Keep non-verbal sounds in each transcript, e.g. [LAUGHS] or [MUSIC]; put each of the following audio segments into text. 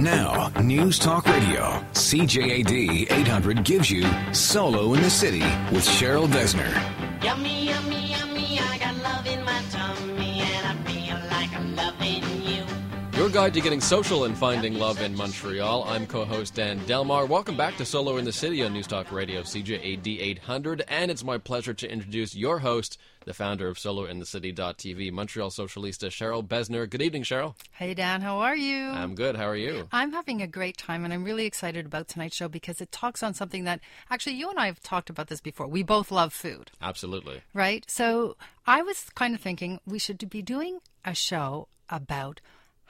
Now, News Talk Radio, CJAD 800 gives you Solo in the City with Cheryl. Yummy, yummy, yummy, guide to getting social and finding love in Montreal. I'm co-host Dan Delmar. Welcome back to Solo in the City on News Talk Radio CJAD 800, and it's my pleasure to introduce your host, the founder of SoloInTheCity.tv, Montreal socialista Cheryl Besner. Good evening, Cheryl. Hey, Dan, how are you? I'm good. How are you? I'm having a great time, and I'm really excited about tonight's show because it talks on something that actually you and I have talked about this before. We both love food, Absolutely. right? So I was kind of thinking we should be doing a show about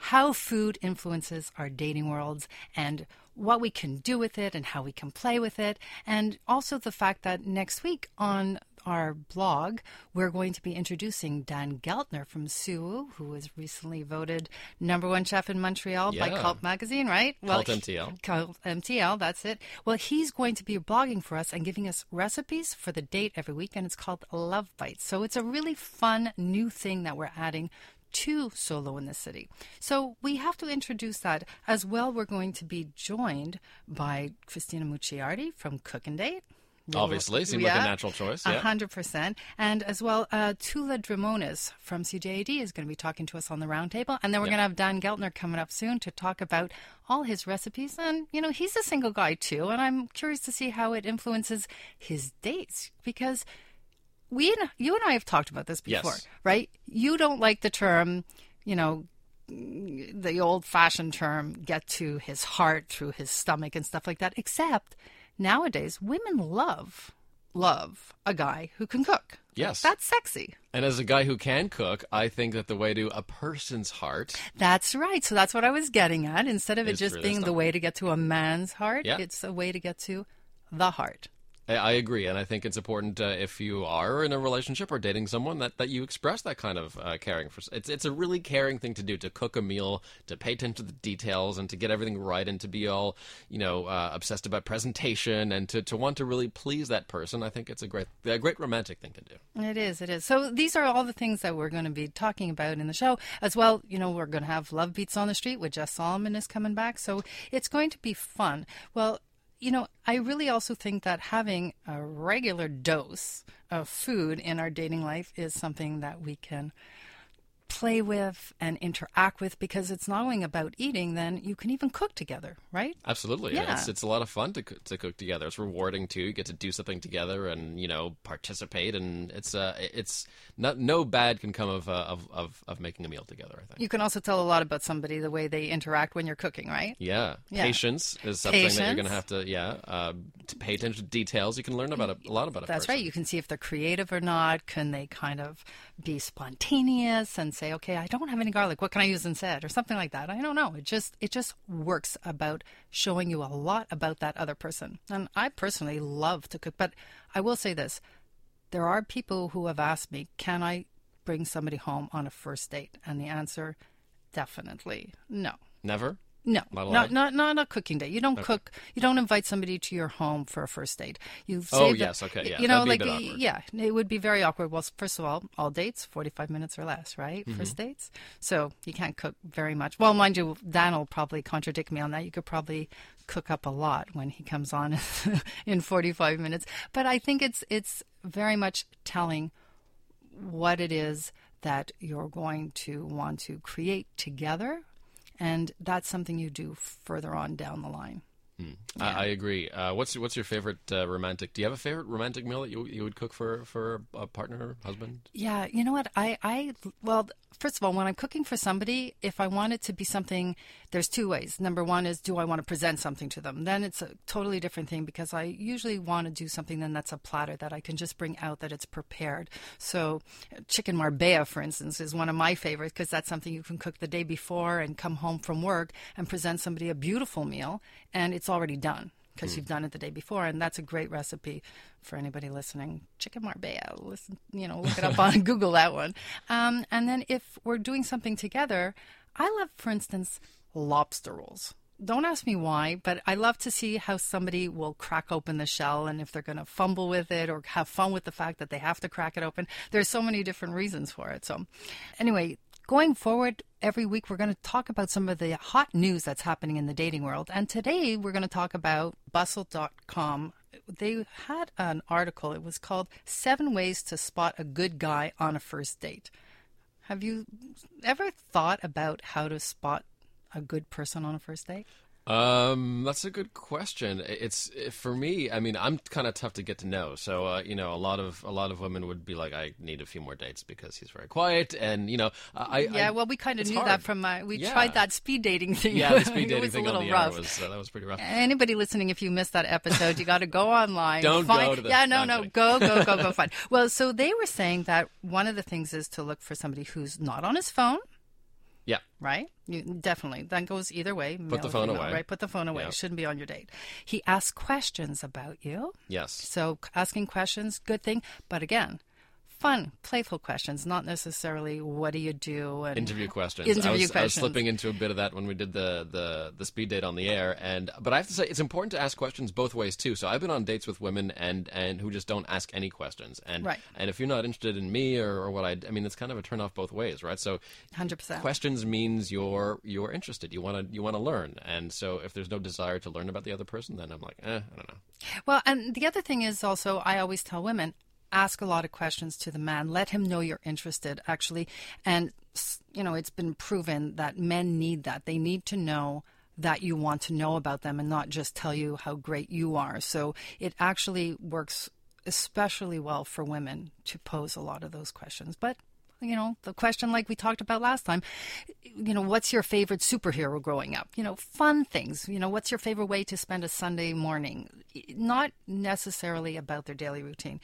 how food influences our dating worlds and what we can do with it and how we can play with it. And also the fact that next week on our blog, we're going to be introducing Dan Geltner from Suwu, who was recently voted number one chef in Montreal by Yeah. Cult Magazine, right? Well, Cult MTL. Cult MTL, that's it. Well, he's going to be blogging for us and giving us recipes for the date every week, and it's called Love Bites. So it's a really fun new thing that we're adding to Solo in the City. So we have to introduce that as well. We're going to be joined by Christina Mucciardi from Cook and Date. Obviously, seemed like a natural choice. A Yeah. hundred percent. And as well, uh, Toula Drimonis from CJAD is going to be talking to us on the roundtable. And then we're Yeah. going to have Dan Geltner coming up soon to talk about all his recipes. And, you know, he's a single guy too. And I'm curious to see how it influences his dates because we, you and I have talked about this Yes. before, right? You don't like the term, you know, the old fashioned term, get to his heart through his stomach and stuff like that, except nowadays women love, love a guy who can cook. Yes. That's sexy. And as a guy who can cook, I think that the way to a person's heart That's right. So that's what I was getting at. Instead of it just being the way to get to a man's heart, Yeah. it's a way to get to the heart. I- agree, and I think it's important uh, if you are in a relationship or dating someone that, that you express that kind of uh, caring for. It's it's a really caring thing to do to cook a meal, to pay attention to the details, and to get everything right, and to be all you know uh, obsessed about presentation, and to, to want to really please that person. I think it's a great a great romantic thing to do. It is, it is. So these are all the things that we're going to be talking about in the show. As well, you know, we're going to have Love Beats on the Street with Jess Solomon is coming back. So it's going to be fun. Well, you know, I really also think that having a regular dose of food in our dating life is something that we can play with and interact with because it's not only about eating, then you can even cook together, right? Absolutely, Yeah. it's it's a lot of fun to cook, to cook together. It's rewarding too. You get to do something together, and you know participate, and it's uh it's not no bad can come of uh, of, of of making a meal together. I think. You can also tell a lot about somebody the way they interact when you're cooking, right? Yeah. Yeah. patience is something that you're gonna have to, yeah, uh, to pay attention to details. You can learn about a, a lot about a That's person. right. You can see if they're creative or not. Can they kind of be spontaneous and say, "Okay, I don't have any garlic. What can I use instead?" or something like that. I don't know. It just it just works about showing you a lot about that other person. And I personally love to cook, but I will say this: there are people who have asked me, "Can I bring somebody home on a first date?" And the answer, definitely no. Never. No, Not not not not a cooking date. You don't cook. You don't invite somebody to your home for a first date. You Oh, the- yes, okay, yeah, You know, that'd be a like yeah, it would be very awkward. Well, first of all, all dates forty five minutes or less, right? Mm-hmm. First dates, so you can't cook very much. Well, mind you, Dan will probably contradict me on that. You could probably cook up a lot when he comes on [LAUGHS] in forty five minutes. But I think it's it's very much telling what it is that you're going to want to create together. And that's something you do further on down the line. I, I agree. Uh, what's what's your favorite uh, romantic? Do you have a favorite romantic meal that you you would cook for for a partner, husband? Yeah, you know what? I, I, well, first of all, when I'm cooking for somebody, if I want it to be something, there's two ways. Number one is, do I want to present something to them? Then it's a totally different thing because I usually want to do something then that's a platter that I can just bring out that it's prepared. So, chicken marbella, for instance, is one of my favorites because that's something you can cook the day before and come home from work and present somebody a beautiful meal and it's already done because you've done it the day before, and that's a great recipe for anybody listening. Chicken marbella, listen, you know, look it up on [LAUGHS] Google that one. Um, and then if we're doing something together, I love, for instance, lobster rolls. Don't ask me why, but I love to see how somebody will crack open the shell and if they're going to fumble with it or have fun with the fact that they have to crack it open. There's so many different reasons for it. So, anyway, going forward, every week we're going to talk about some of the hot news that's happening in the dating world. And today we're going to talk about bustle.com. They had an article. It was called Seven Ways to Spot a Good Guy on a First Date. Have you ever thought about how to spot a good person on a first date? Um, that's a good question. It's for me. I mean, I'm kind of tough to get to know. So, uh, you know, a lot of a lot of women would be like, "I need a few more dates because he's very quiet," and you know, I Yeah, I, well, we kind of knew hard. that from my. We Yeah. tried that speed dating thing. yeah, the speed [LAUGHS] it dating was thing a little rough. was uh, that was pretty rough. Anybody listening, if you missed that episode, you got to go online. Don't find, go to the- Yeah, no, no, I'm no, kidding. go, go, go, go [LAUGHS] find. Well, so they were saying that one of the things is to look for somebody who's not on his phone. Yeah, Right? You, definitely. That goes either way. the male or phone away. Right? Put the phone away. Shouldn't be on your date. He asks questions about you. yes. So asking questions, good thing. But again, fun, playful questions, not necessarily what do you do and interview questions. Interview I was, I was slipping into a bit of that when we did the, the the speed date on the air, and but I have to say it's important to ask questions both ways too. So I've been on dates with women and and who just don't ask any questions, and Right. and if you're not interested in me or, or what I, I mean, it's kind of a turn off both ways, right? So 100%. questions means you're you're interested. You want to you want to learn, and so if there's no desire to learn about the other person, then I'm like, eh, I don't know. Well, and the other thing is also, I always tell women, ask a lot of questions to the man. Let him know you're interested, actually. And, you know, it's been proven that men need that. They need to know that you want to know about them and not just tell you how great you are. So it actually works especially well for women to pose a lot of those questions. But you know, the question like we talked about last time, you know, what's your favorite superhero growing up? You know, fun things. You know, what's your favorite way to spend a Sunday morning? Not necessarily about their daily routine.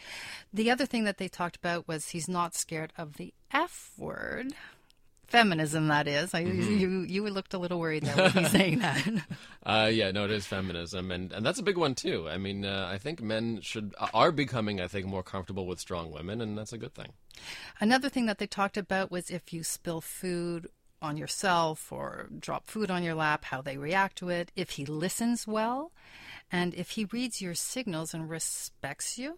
The other thing that they talked about was he's not scared of the F word. Feminism, that is. I, You you looked a little worried there with me saying that. [LAUGHS] Uh, yeah, no, it is feminism, and, and that's a big one too. I mean, uh, I think men should are becoming, I think, more comfortable with strong women, and that's a good thing. Another thing that they talked about was if you spill food on yourself or drop food on your lap, how they react to it, if he listens well, and if he reads your signals and respects you.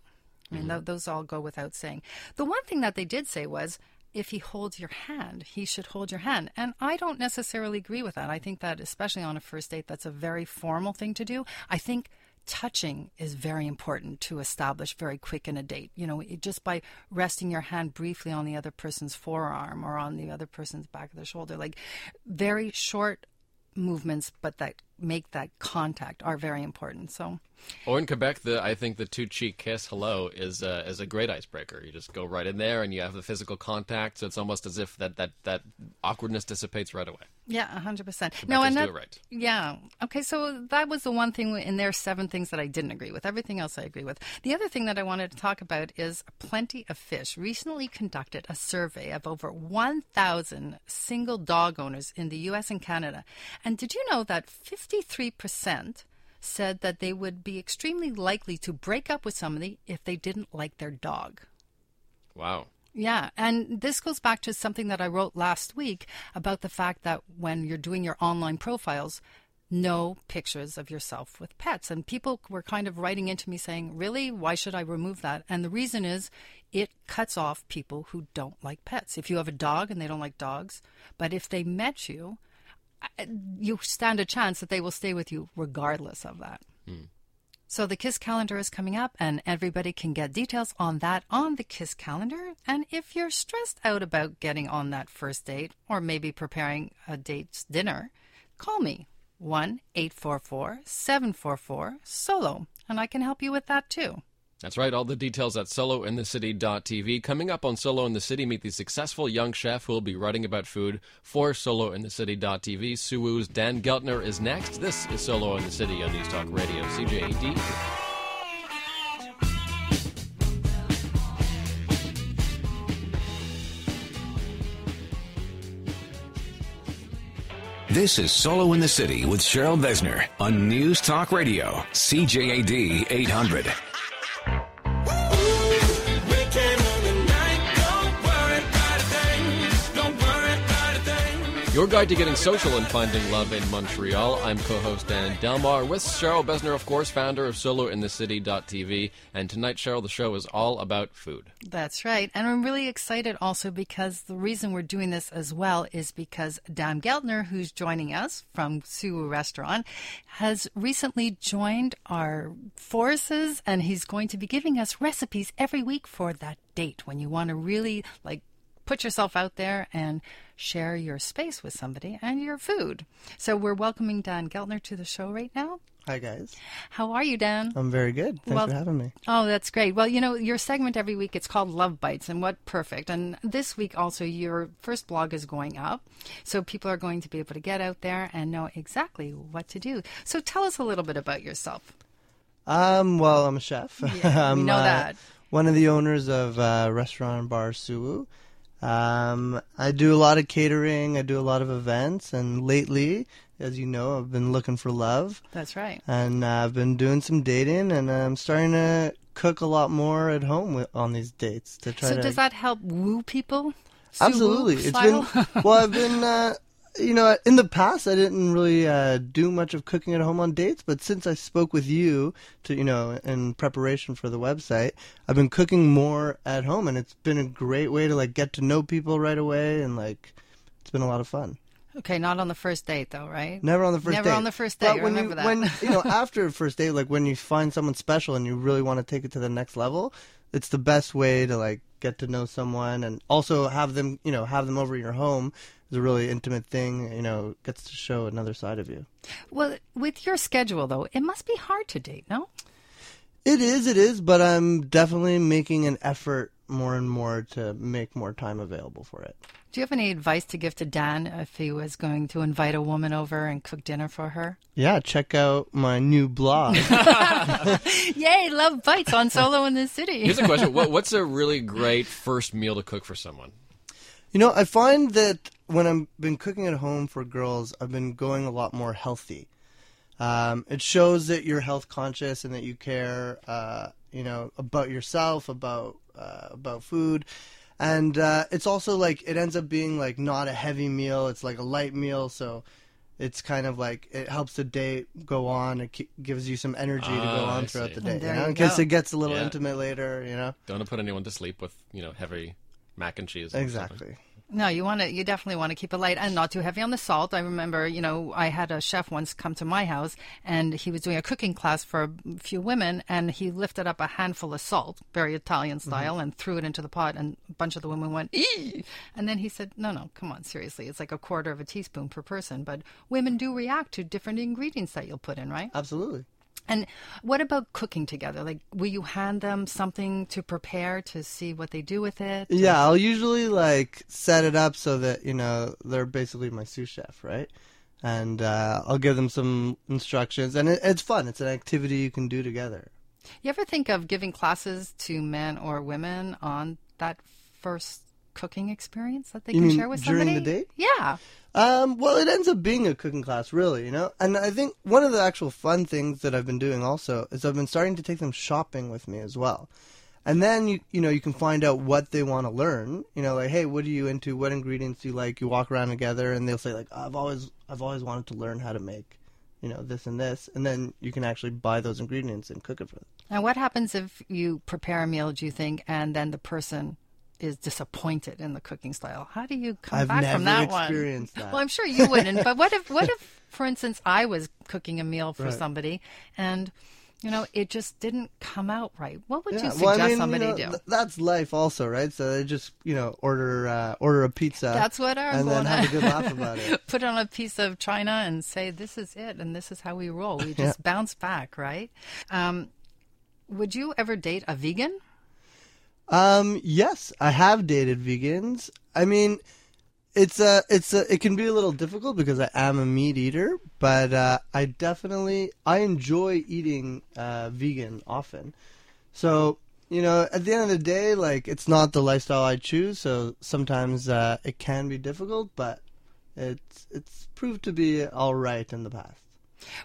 I mean, tho- those all go without saying. The one thing that they did say was if he holds your hand, he should hold your hand. And I don't necessarily agree with that. I think that, especially on a first date, that's a very formal thing to do. I think touching is very important to establish very quick in a date. You know, it, just by resting your hand briefly on the other person's forearm or on the other person's back of their shoulder, like very short movements, but that make that contact are very important. So, Or in Quebec, the I think the two cheek kiss hello is uh, is a great icebreaker. You just go right in there and you have the physical contact, so it's almost as if that that, that awkwardness dissipates right away. yeah, 100%. No, and do that, it right. Yeah. Okay, so that was the one thing in there, seven things that I didn't agree with. Everything else I agree with. The other thing that I wanted to talk about is Plenty of Fish recently conducted a survey of over 1,000 single dog owners in the US and Canada. And did you know that 53% said that they would be extremely likely to break up with somebody if they didn't like their dog? Wow. Yeah, and this goes back to something that I wrote last week about the fact that when you're doing your online profiles, no pictures of yourself with pets. And people were kind of writing into me saying, Really? Why should I remove that? And the reason is it cuts off people who don't like pets. If you have a dog and they don't like dogs, but if they met you, you stand a chance that they will stay with you regardless of that. Hmm. So the KISS calendar is coming up, and everybody can get details on that on the KISS calendar. And if you're stressed out about getting on that first date or maybe preparing a date's dinner, call me 1 844 744 SOLO, and I can help you with that too. That's right. All the details at solointhecity.tv. Coming up on Solo in the City, meet the successful young chef who will be writing about food for solointhecity.tv. Suwu's Dan Geltner is next. This is Solo in the City on News Talk Radio, CJAD. This is Solo in the City with Cheryl Besner on News Talk Radio, CJAD 800. Your guide to getting social and finding love in Montreal. I'm co-host Dan Delmar with Cheryl Besner, of course, founder of SoloInTheCity.tv. And tonight, Cheryl, the show is all about food. That's right. And I'm really excited also because the reason we're doing this as well is because Dan Geltner, who's joining us from Suwu Restaurant, has recently joined our forces and he's going to be giving us recipes every week for that date when you want to really like put yourself out there and share your space with somebody and your food. So we're welcoming Dan Geltner to the show right now. Hi guys, How are you, Dan? I'm very good. Thanks Well- for having me. Oh, that's great. Well, you know, your segment every week, it's called Love Bites, and what perfect. And this week also, your first blog is going up. So people are going to be able to get out there and know exactly what to do. So tell us a little bit about yourself. Um, well, I'm a chef. Yeah, we [LAUGHS] know uh, that. One of the owners of uh, restaurant bar Suwu. Um, I do a lot of catering. I do a lot of events, and lately, as you know, I've been looking for love, That's right. and uh, I've been doing some dating, and I'm starting to cook a lot more at home with, on these dates to try So to does that help woo people? Absolutely. It's been [LAUGHS] well. I've been, uh, you know, in the past I didn't really uh, do much of cooking at home on dates, but since I spoke with you to, you know, in preparation for the website, I've been cooking more at home, and it's been a great way to like get to know people right away, and like it's been a lot of fun. okay, not on the first date, though, right? Never on the first Never date. Never on the first date, But when remember you, that. When you know [LAUGHS] after a first date, like when you find someone special and you really want to take it to the next level, it's the best way to like get to know someone and also have them, you know, have them over your home is a really intimate thing. You know, gets to show another side of you. Well, with your schedule, though, it must be hard to date, no? It is, it is, but I'm definitely making an effort more and more to make more time available for it. Do you have any advice to give to Dan if he was going to invite a woman over and cook dinner for her? Yeah, check out my new blog. [LAUGHS] [LAUGHS] Yay, love bites on Solo in the City. Here's a question: what, What's a really great first meal to cook for someone? You know, I find that when I've been cooking at home for girls, I've been going a lot more healthy. Um, it shows that you're health conscious and that you care, uh, you know, about yourself, about uh, about food, and uh, it's also like it ends up being like not a heavy meal. It's like a light meal, so it's kind of like it helps the date go on. It ki- gives you some energy to go Ah, on I throughout see. the day, you know, in case go. it gets a little Yeah. intimate later. You know, Don't want to put anyone to sleep with you know heavy mac and cheese. exactly. No, you want to. You definitely want to keep it light and not too heavy on the salt. I remember, you know, I had a chef once come to my house, and he was doing a cooking class for a few women, and he lifted up a handful of salt, very Italian mm-hmm. style, and threw it into the pot, and a bunch of the women went, "Ee!" And then he said, "No, no, come on, seriously, it's like a quarter of a teaspoon per person." But women do react to different ingredients that you'll put in, right? Absolutely. And what about cooking together? Like, will you hand them something to prepare to see what they do with it? Yeah, I'll usually like set it up so that you know they're basically my sous chef, right? And uh, I'll give them some instructions, and it, it's fun. It's an activity you can do together. You ever think of giving classes to men or women on that first cooking experience that they You can share with during somebody? the date? Yeah. Um, well, it ends up being a cooking class, really, you know. And I think one of the actual fun things that I've been doing also is I've been starting to take them shopping with me as well. And then you you know you can find out what they want to learn. You know, like hey, what are you into? What ingredients do you like? You walk around together, and they'll say like I've always I've always wanted to learn how to make, you know, this and this. And then you can actually buy those ingredients and cook it for them. Now, what happens if you prepare a meal, do you think, and then the person is disappointed in the cooking style? How do you come I've back from that one? that. Well, I'm sure you wouldn't. but what if, what [LAUGHS] if, for instance, I was cooking a meal for Right. somebody and, you know, it just didn't come out right? What would you Yeah, suggest well, I mean, somebody you know, do? th- that's life, also, right? So they just you know order uh, order a pizza. That's what I'm and then have a good laugh [LAUGHS] about it. put on a piece of china and say this is it and this is how we roll we just Yeah. bounce back right um, would you ever date a vegan Um, yes, I have dated vegans. I mean, it's a, it's a, it can be a little difficult because I am a meat eater, but uh, I definitely I enjoy eating uh, vegan often. So you know, at the end of the day, like it's not the lifestyle I choose. So sometimes uh, it can be difficult, but it's it's proved to be all right in the past.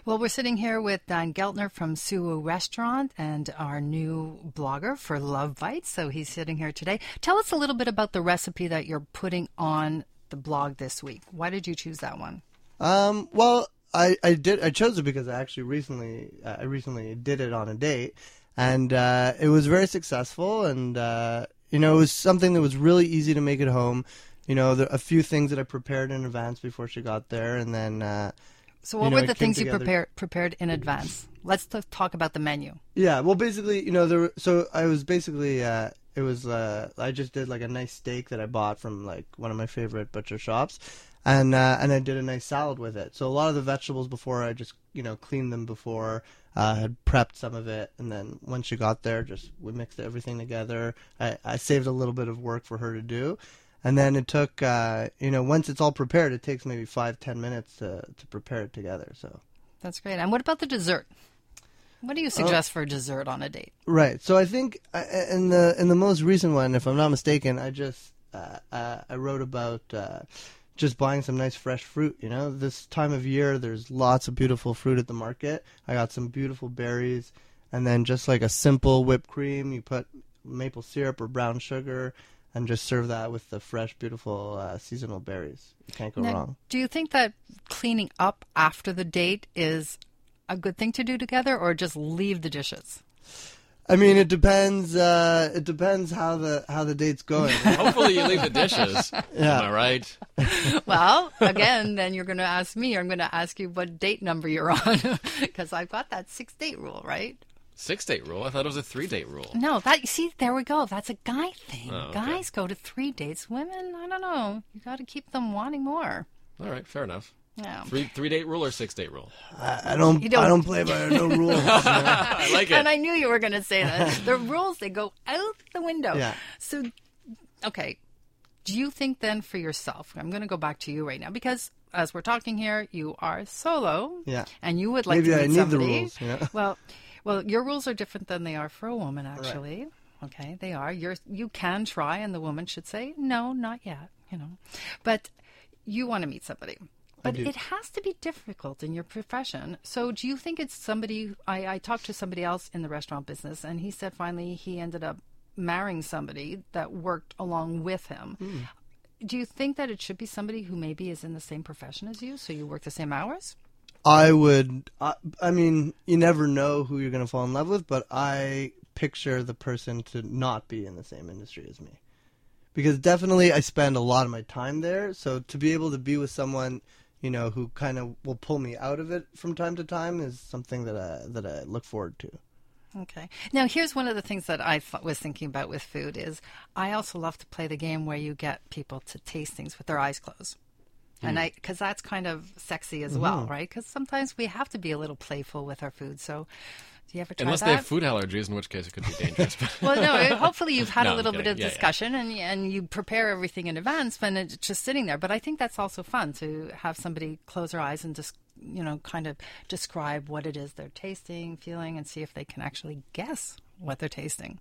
Well we're sitting here with Don geltner from suwu restaurant and our new blogger for love bites so he's sitting here today tell us a little bit about the recipe that you're putting on the blog this week. Why did you choose that one? Um, well, I, I did I chose it because I actually recently uh, I recently did it on a date, and uh, it was very successful, and uh, you know it was something that was really easy to make at home. You know, there, a few things that I prepared in advance before she got there, and then uh, So, what You know, were the things you prepared prepared in advance? Let's t- talk about the menu. Yeah, well, basically, you know, there. were- So I was basically, uh, it was, uh, I just did like a nice steak that I bought from like one of my favorite butcher shops, and uh, and I did a nice salad with it. So a lot of the vegetables before I just, you know, cleaned them before, uh, had prepped some of it, and then once she got there, just we mixed everything together. I, I saved a little bit of work for her to do. And then it took, uh, you know, once it's all prepared, it takes maybe five, ten minutes to, to prepare it together. So That's great. And what about the dessert? What Oh. do you suggest for a dessert on a date? Right. So I think uh, in the in the most recent one, if I'm not mistaken, I just uh, uh, I wrote about uh, just buying some nice fresh fruit. You know, this time of year, there's lots of beautiful fruit at the market. I got some beautiful berries, and then just like a simple whipped cream, you put maple syrup or brown sugar, and just serve that with the fresh, beautiful uh, seasonal berries. You can't go Now, wrong. do you think that cleaning up after the date is a good thing to do together, or just leave the dishes? I mean, it depends. Uh, it depends how the how the date's going. [LAUGHS] Hopefully, you leave the dishes. Yeah. Am I right? [LAUGHS] Well, again, then you're going to ask me. or I'm going to ask you what date number you're on, [LAUGHS] because I've got that six date rule, right? Six date rule. I thought it was a three date rule. No, that you see, there we go. That's a guy thing. Oh, okay. Guys go to three dates. Women, I don't know. You got to keep them wanting more. All right, fair enough. Yeah. Three three date rule or six date rule? I, I don't, You don't- I don't play by no [LAUGHS] rules. I like it. And I knew you were going to say that. the rules they go out the window. Yeah. So, okay. Do you think then for yourself? I'm going to go back to you right now because as we're talking here, you are solo. Yeah. And you would like Maybe to meet I need the rules, you know? Well, well, your rules are different than they are for a woman, actually. Okay, they are. You're you can try, and the woman should say no, not yet. You know, but you want to meet somebody. But it has to be difficult in your profession. So, do you think it's somebody? I, I talked to somebody else in the restaurant business, and he said finally he ended up marrying somebody that worked along with him. Hmm. Do you think that it should be somebody who maybe is in the same profession as you, so you work the same hours? I would. I, I mean, you never know who you're going to fall in love with, but I picture the person to not be in the same industry as me, because definitely I spend a lot of my time there. So to be able to be with someone, you know, who kind of will pull me out of it from time to time is something that I that I look forward to. Okay. Now, here's one of the things that I th- was thinking about with food is I also love to play the game where you get people to taste things with their eyes closed. And hmm. I, because that's kind of sexy as well, mm-hmm. right? Because sometimes we have to be a little playful with our food. So, do you ever try Unless that? Unless they have food allergies, in which case it could be dangerous. [LAUGHS] Well, no. Hopefully, you've had No, a little bit of Yeah, yeah. discussion and and you prepare everything in advance, when it's just sitting there. But I think that's also fun to have somebody close their eyes and just you know kind of describe what it is they're tasting, feeling, and see if they can actually guess what they're tasting.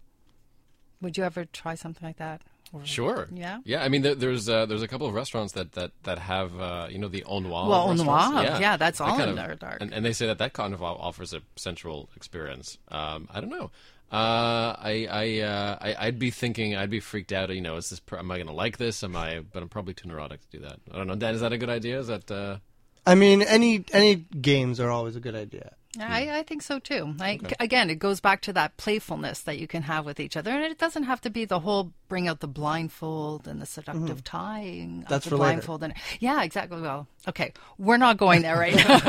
Would you ever try something like that? Or- Sure. Yeah? Yeah. I mean, there, there's uh, there's a couple of restaurants that that that have uh, you know the O.Noir. Well, O.Noir, yeah, yeah, that's That all kind in of- there dark. And, and they say that that kind of offers a sensual experience. Um, I don't know. Uh, I I, uh, I I'd be thinking I'd be freaked out. You know, is this am I going to like this? Am I? But I'm probably too neurotic to do that. I don't know. Dan, is that a good idea? Is that? Uh, I mean, any any games are always a good idea. Hmm. I, I think so too. I, Again, it goes back to that playfulness that you can have with each other, and it doesn't have to be the whole bring out the blindfold and the seductive mm-hmm. tying. of That's the for later. blindfold. And yeah, exactly. Well, okay, we're not going there right now.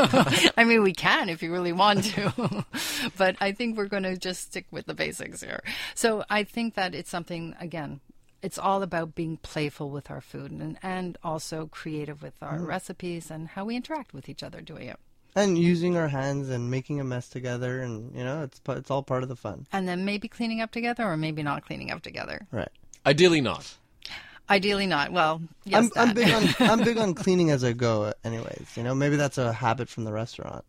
[LAUGHS] I mean, we can if you really want to, [LAUGHS] but I think we're going to just stick with the basics here. So I think that it's something again. It's all about being playful with our food and, and also creative with our mm-hmm. recipes and how we interact with each other doing it. And using our hands and making a mess together, and you know, it's it's all part of the fun. and then maybe cleaning up together or maybe not cleaning up together. Right. ideally not. Ideally not. Well, yes, I'm, I'm big on [LAUGHS] I'm big on cleaning as I go. Anyways, you know, maybe that's a habit from the restaurant.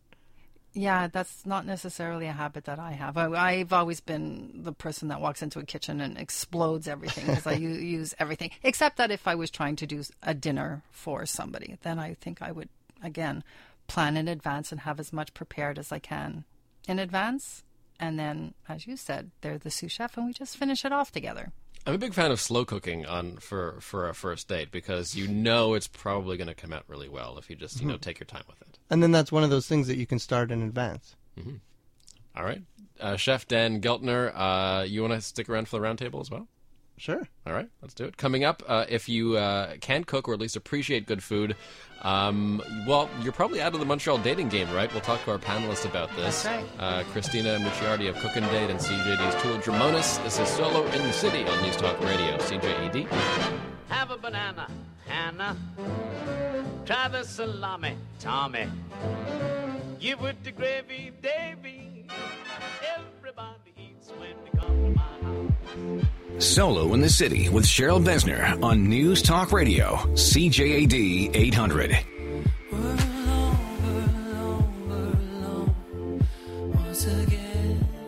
yeah, that's not necessarily a habit that I have. I, I've always been the person that walks into a kitchen and explodes everything because I [LAUGHS] u- use everything. Except that if I was trying to do a dinner for somebody, then I think I would again plan in advance and have as much prepared as I can in advance. And then, as you said, they're the sous chef, and we just finish it off together. I'm a big fan of slow cooking on for for a first date because you know it's probably going to come out really well if you just you know take your time with it. And then that's one of those things that you can start in advance. All right, uh, Chef Dan Geltner, uh, you want to stick around for the roundtable as well? Sure. All right, let's do it. Coming up, uh, if you uh, can cook or at least appreciate good food, um, well, you're probably out of the Montreal dating game, right? We'll talk to our panelists about this. That's right. Uh, Christina Mucciardi of Cook and Date and CJD's Toula Drimonis. This is Solo in the City on News Talk Radio, CJAD. Have a banana, Hannah. Try the salami, Tommy. Give it the gravy, Davy. Everybody eats when they come to my house. Solo in the City with Cheryl Besner on News Talk Radio, CJAD 800.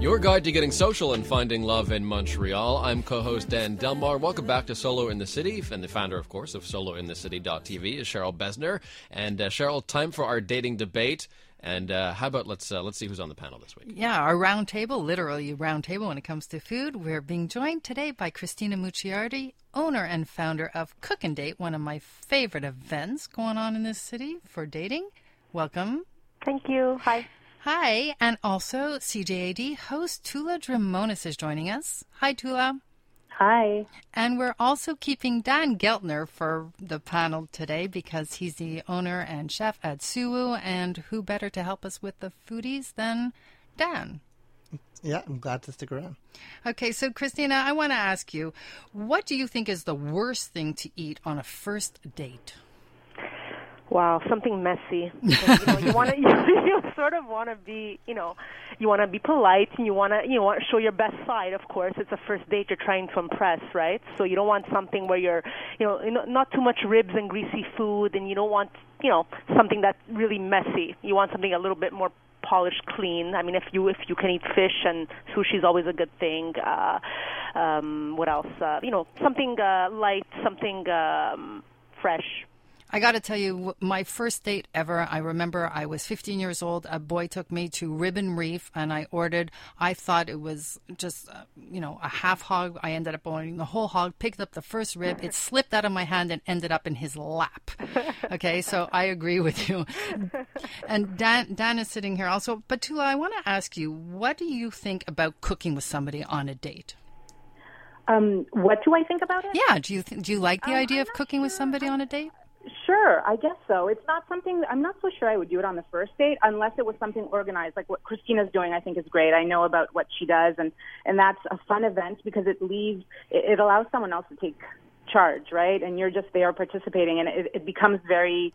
Your guide to getting social and finding love in Montreal. I'm co-host Dan Delmar. Welcome back to Solo in the City, and the founder, of course, of SoloInTheCity.tv is Cheryl Besner. And uh, Cheryl, time for our dating debate. And uh, how about let's uh, let's see who's on the panel this week. Yeah, our round table, literally round table when it comes to food. We're being joined today by Christina Mucciardi, owner and founder of Cook and Date, one of my favorite events going on in this city for dating. Welcome. Thank you. Hi. Hi, and also CJAD host Toula Drimonis is joining us. Hi, Toula. Hi. And we're also keeping Dan Geltner for the panel today because he's the owner and chef at Suwu, and who better to help us with the foodies than Dan? Yeah, I'm glad to stick around. Okay, so Christina, I want to ask you, what do you think is the worst thing to eat on a first date? Wow, something messy. You know, you want to, [LAUGHS] you, sort of want to be, you know, you want to be polite and you want to, you want to show your best side. Of course, it's a first date. You're trying to impress, right? So you don't want something where you're, you know, you know, not too much ribs and greasy food, and you don't want, you know, something that's really messy. You want something a little bit more polished, clean. I mean, if you if you can eat fish and sushi is always a good thing. Uh, um, what else? Uh, you know, something uh, light, something um, fresh. I got to tell you, my first date ever, I remember I was 15 years old. A boy took me to Rib 'n Reef and I ordered, I thought it was just, uh, you know, a half hog. I ended up ordering the whole hog, picked up the first rib. It slipped out of my hand and ended up in his lap. [LAUGHS] Okay, so I agree with you. And Dan, Dan is sitting here also. But Toula, I want to ask you, what do you think about cooking with somebody on a date? Um, what do I think about it? Yeah, do you, th- do you like the Um, idea of cooking with somebody on a date? Sure, I guess so. It's not something I'm not so sure I would do it on the first date unless it was something organized, like what Christina's doing. I think is great. I know about what she does, and and that's a fun event because it leaves it, it allows someone else to take charge, right? And you're just there participating, and it, it becomes very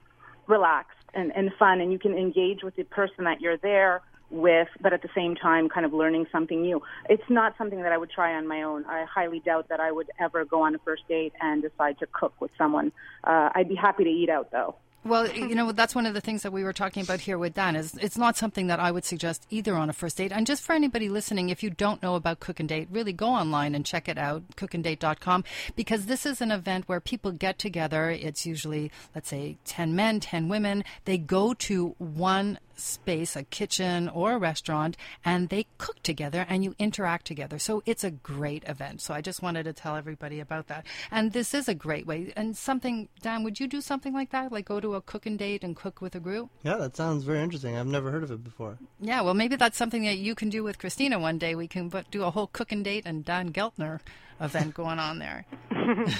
relaxed and, and fun, and you can engage with the person that you're there with, but at the same time, kind of learning something new. It's not something that I would try on my own. I highly doubt that I would ever go on a first date and decide to cook with someone. Uh, I'd be happy to eat out, though. Well, [LAUGHS] you know, that's one of the things that we were talking about here with Dan is it's not something that I would suggest either on a first date. And just for anybody listening, if you don't know about Cook and Date, really go online and check it out, cookanddate.com, because this is an event where people get together. It's usually, let's say, 10 men, 10 women. They go to one space, a kitchen or a restaurant, and they cook together and you interact together. So it's a great event. So I just wanted to tell everybody about that. And this is a great way. And something, Dan, would you do something like that? Like go to a cook and date and cook with a group? Yeah, that sounds very interesting. I've never heard of it before. Yeah, well, maybe that's something that you can do with Christina one day. We can but do a whole cook and date and Don Geltner event [LAUGHS] going on there. [LAUGHS]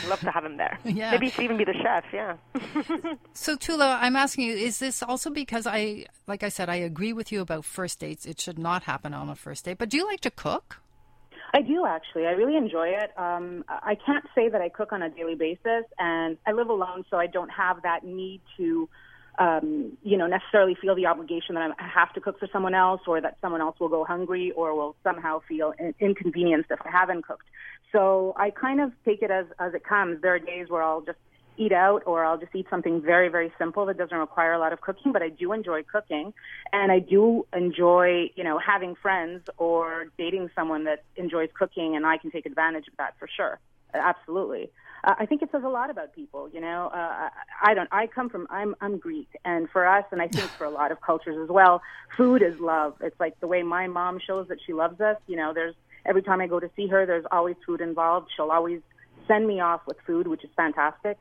Love to have him there. [LAUGHS] Yeah. Maybe he could even be the chef. Yeah. So Toula, I'm asking you, is this also because I, like I said, I agree with you about first dates. It should not happen on a first date. But do you like to cook? I do actually. I really enjoy it. Um, I can't say that I cook on a daily basis, and I live alone, so I don't have that need to, um, you know, necessarily feel the obligation that I'm- have to cook for someone else, or that someone else will go hungry, or will somehow feel in- inconvenienced if I haven't cooked. So I kind of take it as as it comes. There are days where I'll just eat out or I'll just eat something very, very simple that doesn't require a lot of cooking, but I do enjoy cooking and I do enjoy, you know, having friends or dating someone that enjoys cooking and I can take advantage of that for sure. Absolutely. Uh, I think it says a lot about people, you know. Uh, I- I don't I come from I'm I'm Greek and for us and I think for a lot of cultures as well, food is love. It's like the way my mom shows that she loves us, you know, there's every time I go to see her, there's always food involved. She'll always send me off with food, which is fantastic.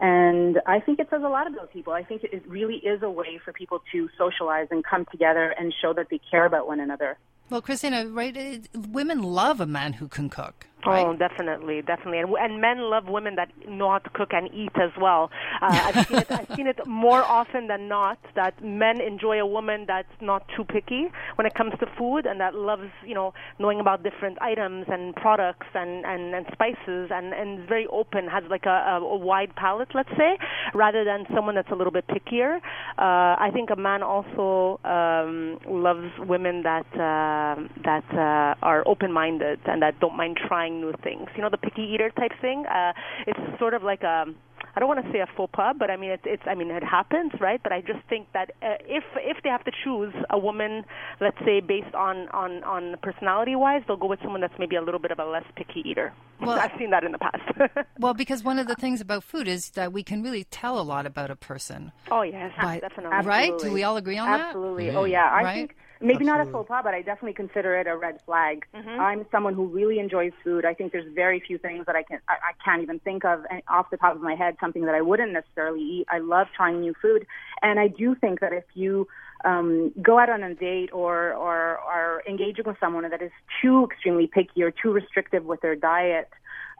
And I think it says a lot about people. I think it really is a way for people to socialize and come together and show that they care about one another. Well, Christina, right? It, women love a man who can cook. Oh, definitely, definitely, and, and men love women that know how to cook and eat as well. Uh, [LAUGHS] I've, seen it, I've seen it more often than not that men enjoy a woman that's not too picky when it comes to food and that loves, you know, knowing about different items and products and and, and spices and and is very open, has like a, a, a wide palate, let's say, rather than someone that's a little bit pickier. Uh, I think a man also um, loves women that uh, that uh, are open-minded and that don't mind trying new things. You know, the picky eater type thing. Uh, it's sort of like a I don't want to say a faux pas, but I mean it's it's I mean it happens, right? But I just think that uh, if if they have to choose a woman, let's say based on on on personality wise, they'll go with someone that's maybe a little bit of a less picky eater. Well- [LAUGHS] I've seen that in the past. [LAUGHS] Well, because one of the things about food is that we can really tell a lot about a person. oh yes, By- definitely. Right? Do we all agree on that? Absolutely. Oh yeah. I Right? think maybe not a faux pas, but I definitely consider it a red flag. I'm someone who really enjoys food. I think there's very few things that I can I, I can't even think of and off the top of my head something that I wouldn't necessarily eat. I love trying new food, and I do think that if you um, go out on a date or or are engaging with someone that is too extremely picky or too restrictive with their diet,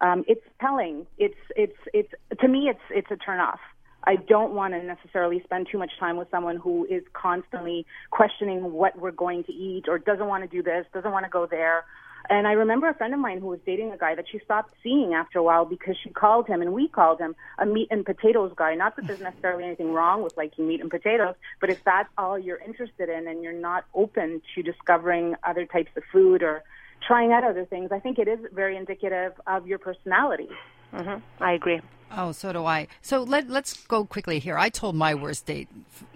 um, it's telling. It's it's it's to me it's it's a turn off. I don't want to necessarily spend too much time with someone who is constantly questioning what we're going to eat or doesn't want to do this, doesn't want to go there. And I remember a friend of mine who was dating a guy that she stopped seeing after a while because she called him, and we called him a meat and potatoes guy. Not that there's necessarily anything wrong with liking meat and potatoes, but if that's all you're interested in and you're not open to discovering other types of food or trying out other things, I think it is very indicative of your personality. Hmm I agree. Oh, so do I. So let let's go quickly here. I told my worst date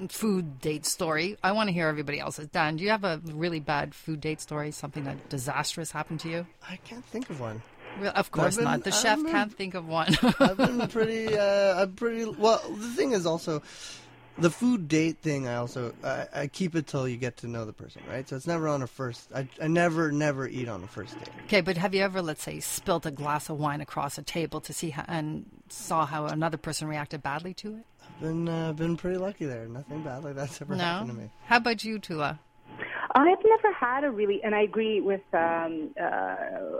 f- food date story. I want to hear everybody else's. Dan, do you have a really bad food date story? Something that disastrous happened to you? I can't think of one. Well, of course been- not. The I've chef been- can't think of one. [LAUGHS] I've been pretty. Uh, I'm pretty. Well, the thing is also, the food date thing. I also I, I keep it till you get to know the person, right? So it's never on a first. I, I never never eat on a first date. okay, but have you ever, let's say, spilt a glass of wine across a table to see how, and saw how another person reacted badly to it? I've been uh, been pretty lucky there. Nothing bad like that's ever happened to No. me. How about you, Toula? I've never had a really, and I agree with. Um, uh,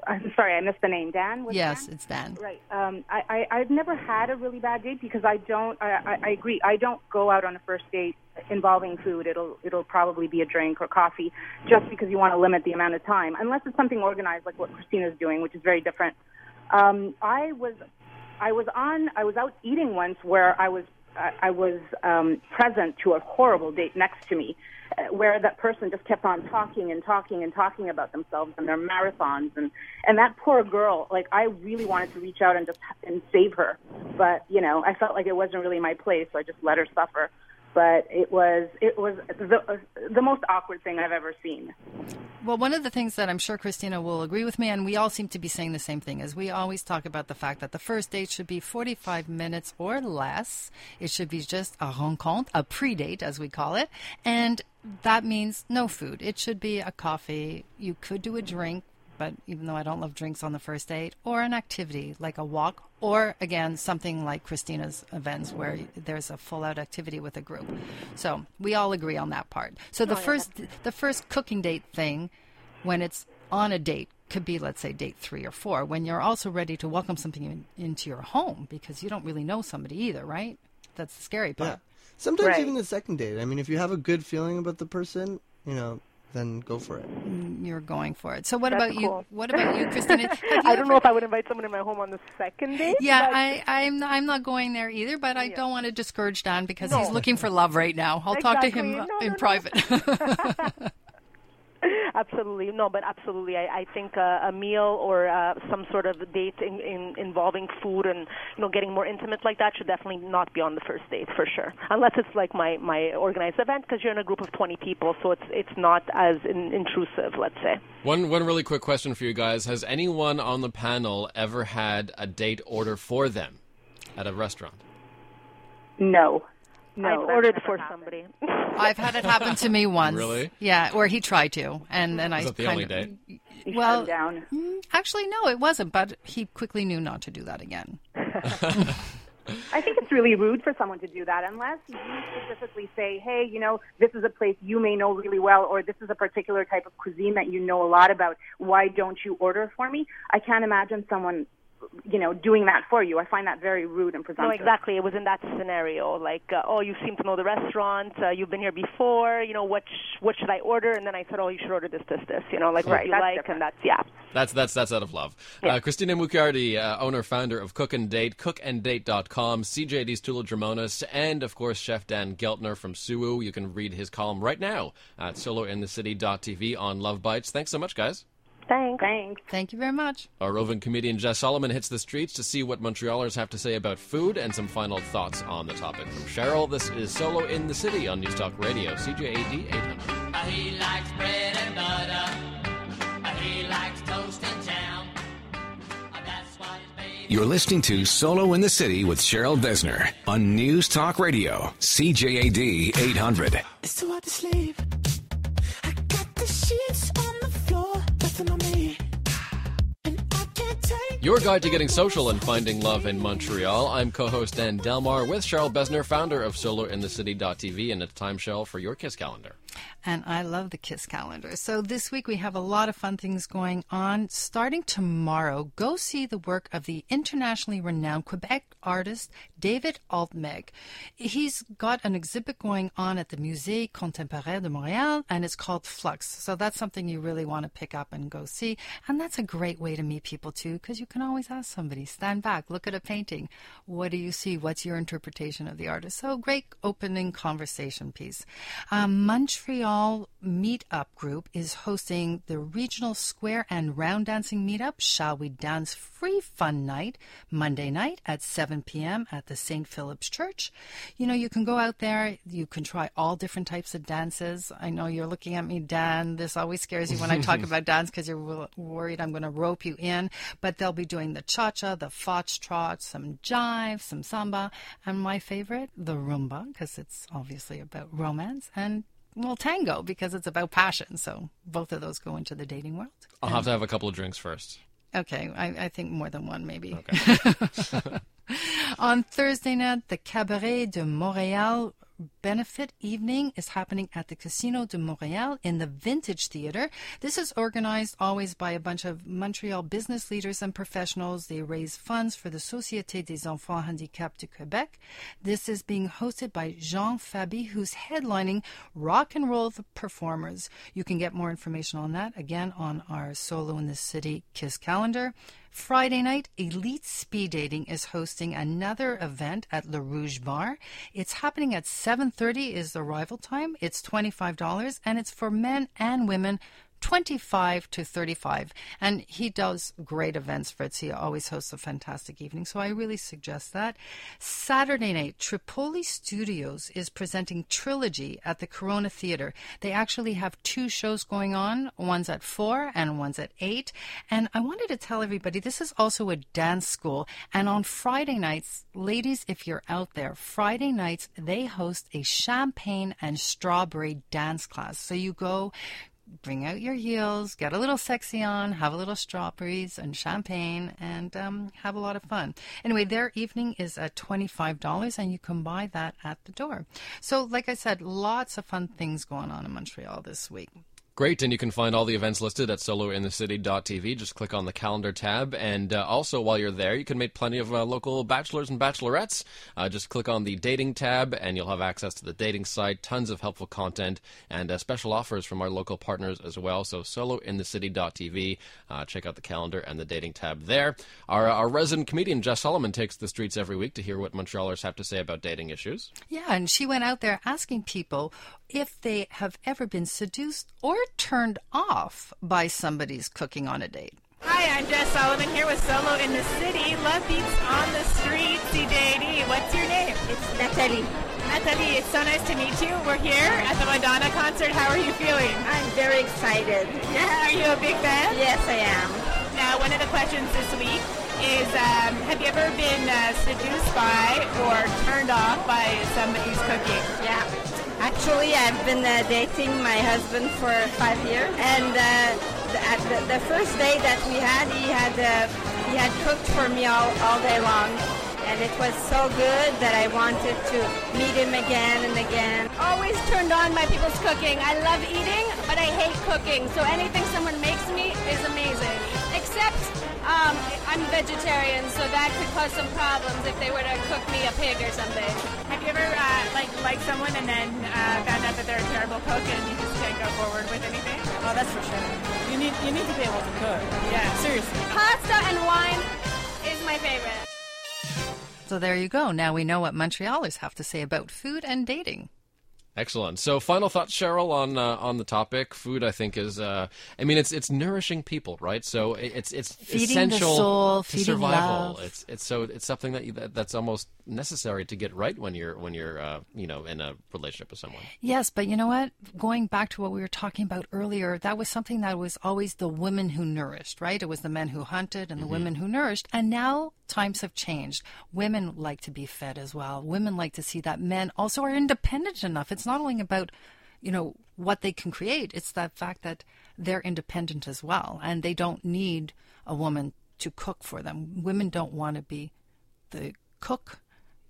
I'm sorry, I missed the name. Dan. Was it Yes, Dan? it's Dan. Right. Um, I, I, I've never had a really bad date because I don't. I, I, I agree. I don't go out on a first date involving food. It'll it'll probably be a drink or coffee, just because you want to limit the amount of time, unless it's something organized like what Christina's doing, which is very different. Um, I was I was on I was out eating once where I was I, I was um, present to a horrible date next to me, Uh, where that person just kept on talking and talking and talking about themselves and their marathons and and that poor girl like I really wanted to reach out and just and save her, but you know I felt like it wasn't really my place, so I just let her suffer. But it was it was the the most awkward thing I've ever seen. Well, one of the things that I'm sure Christina will agree with me, and we all seem to be saying the same thing, is we always talk about the fact that the first date should be 45 minutes or less. It should be just a rencontre, a pre-date, as we call it, and that means no food. It should be a coffee. You could do a drink, but even though I don't love drinks on the first date, or an activity like a walk, or again something like Christina's events where there's a full-out activity with a group. So we all agree on that part. So the oh, first, the first cooking date thing, when it's on a date, could be let's say date three or four. When you're also ready to welcome something in, into your home because you don't really know somebody either, right? That's the scary Yeah. Part. Sometimes Right. even the second date. I mean, if you have a good feeling about the person, you know, then go for it. Mm, you're going for it. So what That's about you? What about you, Christina? [LAUGHS] You I don't know if I would invite someone in my home on the second date. Yeah, but- I, I'm I'm not going there either, but I don't want to discourage Dan because he's looking for love right now. I'll talk to him No, in no, no. private. [LAUGHS] [LAUGHS] [LAUGHS] Absolutely, no, but absolutely, I, I think uh, a meal or uh, some sort of date in, in, involving food and you know getting more intimate like that should definitely not be on the first date for sure, unless it's like my my organized event because you're in a group of 20 people, so it's it's not as in, intrusive, let's say. One one really quick question for you guys: Has anyone on the panel ever had a date order for them at a restaurant? No. No, I've ordered for happened. somebody. I've had it happen to me [LAUGHS] once. Really? Yeah, or he tried to, and then I Was that the kind only of, date? Well, down. mm, actually, no, it wasn't. But he quickly knew not to do that again. [LAUGHS] [LAUGHS] I think it's really rude for someone to do that unless you specifically say, hey, you know, this is a place you may know really well, or this is a particular type of cuisine that you know a lot about. Why don't you order for me? I can't imagine someone, you know, doing that for you. I find that very rude and presumptuous. No, presumptuous. exactly. It was in that scenario, like, uh, oh, you seem to know the restaurant. Uh, you've been here before. You know, what sh- what should I order? And then I said, oh, you should order this, this, this. You know, like what Right, you that's like, different. and that's yeah. That's that's that's out of love. Uh, Christina Mucciardi, uh, owner founder of Cook and Date, cookanddate.com, CJD's Toula Drimonis, and of course Chef Dan Geltner from Suwu. You can read his column right now at solointhecity.tv on Love Bites. Thanks so much, guys. Thanks. Thanks. Thank you very much. Our roving comedian Jess Solomon hits the streets to see what Montrealers have to say about food and some final thoughts on the topic. From Cheryl, this is Solo in the City on News Talk Radio, CJAD 800. He likes bread and butter. He likes toast and jam. That's what his baby. You're listening to Solo in the City with Cheryl Besner on News Talk Radio, CJAD 800. It's too hard to sleep. Your guide to getting social and finding love in Montreal. I'm co-host Dan Delmar with Cheryl Besner, founder of SoloInTheCity.tv, and it's time, Cheryl, for your Kiss calendar. And I love the KISS calendar. So this week we have a lot of fun things going on. Starting tomorrow, go see the work of the internationally renowned Quebec artist David Altmejd. He's got an exhibit going on at the Musée Contemporain de Montréal, and it's called Flux. So that's something you really want to pick up and go see. And that's a great way to meet people too, because you can always ask somebody, stand back, look at a painting. What do you see? What's your interpretation of the artist? So great opening conversation piece. Um, Montreal Meetup Group is hosting the regional square and round dancing meetup. Shall we dance free fun night Monday night at 7 p.m. at the St. Philip's Church? You know, you can go out there. You can try all different types of dances. I know you're looking at me, Dan. This always scares you when I talk [LAUGHS] about dance because you're worried I'm going to rope you in. But they'll be doing the cha-cha, the foxtrot, some jive, some samba, and my favorite, the rumba, because it's obviously about romance and well, tango because it's about passion. So both of those go into the dating world. I'll have to have a couple of drinks first. Okay, I, I think more than one maybe. [LAUGHS] On Thursday night, the Cabaret de Montréal benefit evening is happening at the Casino de Montréal in the Vintage Theatre. This is organized always by a bunch of Montreal business leaders and professionals. They raise funds for the Société des Enfants Handicapés du Québec. This is being hosted by Jean Fabi, who's headlining rock and roll the performers. You can get more information on that again on our Solo in the City Kiss calendar. Friday night, Elite Speed Dating is hosting another event at Le Rouge Bar. It's happening at 7:30 is the arrival time. It's $25 and it's for men and women 25 to 35. And he does great events, Fritz. He always hosts a fantastic evening. So I really suggest that. Saturday night, Tripoli Studios is presenting Trilogy at the Corona Theater. They actually have two shows going on. One's at 4 and one's at 8. And I wanted to tell everybody this is also a dance school. And on Friday nights, ladies, if you're out there, Friday nights, they host a champagne and strawberry dance class. So you go bring out your heels, get a little sexy on, have a little strawberries and champagne, and um, have a lot of fun. Anyway, their evening is at $25, and you can buy that at the door. So, like I said, lots of fun things going on in Montreal this week. Great, and you can find all the events listed at solointhecity.tv. Just click on the calendar tab, and uh, also while you're there, you can meet plenty of uh, local bachelors and bachelorettes. Uh, just click on the dating tab, and you'll have access to the dating site, tons of helpful content, and uh, special offers from our local partners as well. So solointhecity.tv. Uh, check out the calendar and the dating tab there. Our, our resident comedian Jess Solomon takes the streets every week to hear what Montrealers have to say about dating issues. Yeah, and she went out there asking people if they have ever been seduced or turned off by somebody's cooking on a date. Hi, I'm Jess Solomon here with Solo in the City. Love Beats on the Street, CJD. What's your name? It's Natalie. Natalie, it's so nice to meet you. We're here at the Madonna concert. How are you feeling? I'm very excited. Yeah, are you a big fan? Yes, I am. Now, one of the questions this week is um, Have you ever been uh, seduced by or turned off by somebody's cooking? Yeah. Actually, I've been uh, dating my husband for five years, and uh, at the, the first day that we had, he had uh, he had cooked for me all, all day long, and it was so good that I wanted to meet him again and again. Always turned on by people's cooking. I love eating, but I hate cooking. So anything someone makes me is amazing. Except um, I'm vegetarian, so that could cause some problems if they were to cook me a pig or something. Have you ever uh, like liked someone and then uh, found out that they're a terrible cook and you just can't go forward with anything? Oh, that's for sure. You need you need to be able to cook. Yeah. Seriously. Pasta and wine is my favorite. So there you go. Now we know what Montrealers have to say about food and dating. Excellent. So, final thoughts, Cheryl, on uh, on the topic. Food, I think, is. Uh, I mean, it's it's nourishing people, right? So it's it's Feeding essential soul, to survival. love. It's it's so it's something that, you, that that's almost necessary to get right when you're when you're uh, you know in a relationship with someone. Yes, but you know what? Going back to what we were talking about earlier, that was something that was always the women who nourished, right? It was the men who hunted and the women who nourished. And now times have changed. Women like to be fed as well. Women like to see that men also are independent enough. It's not only about, you know, what they can create, it's that fact that they're independent as well. And they don't need a woman to cook for them. Women don't want to be the cook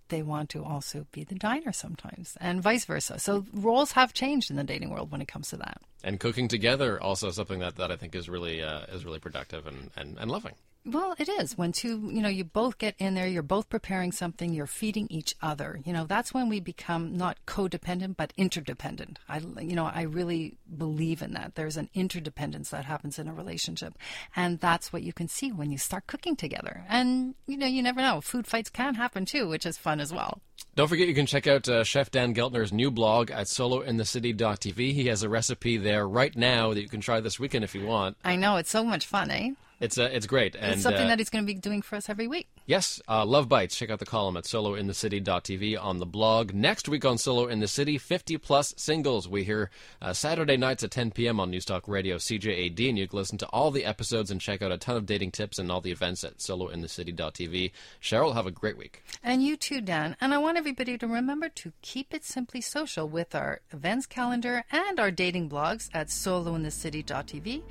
they want to also be the diner sometimes, and vice versa. So roles have changed in the dating world when it comes to that. And cooking together also something that, that I think is really uh, is really productive and, and, and loving. Well, it is when two, you know, you both get in there, you're both preparing something, you're feeding each other. You know, that's when we become not codependent but interdependent. I, you know, I really believe in that. There's an interdependence that happens in a relationship, and that's what you can see when you start cooking together. And you know, you never know, food fights can happen too, which is fun as well. Don't forget you can check out uh, Chef Dan Geltner's new blog at solointhecity.tv. He has a recipe there right now that you can try this weekend if you want. I know it's so much fun, eh? It's uh, it's great. And it's something uh, that he's going to be doing for us every week. Yes, uh, Love Bites. Check out the column at solointhecity.tv on the blog. Next week on Solo in the City, 50 plus singles. We hear uh, Saturday nights at 10 p.m. on Newstalk Radio CJAD, and you can listen to all the episodes and check out a ton of dating tips and all the events at solointhecity.tv. Cheryl, have a great week. And you too, Dan. And I want everybody to remember to keep it simply social with our events calendar and our dating blogs at solointhecity.tv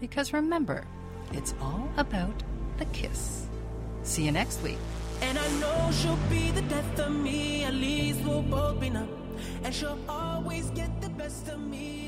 because remember, it's all about the kiss. See you next week. And I know she'll be the death of me. At least we'll both be numb. And she'll always get the best of me.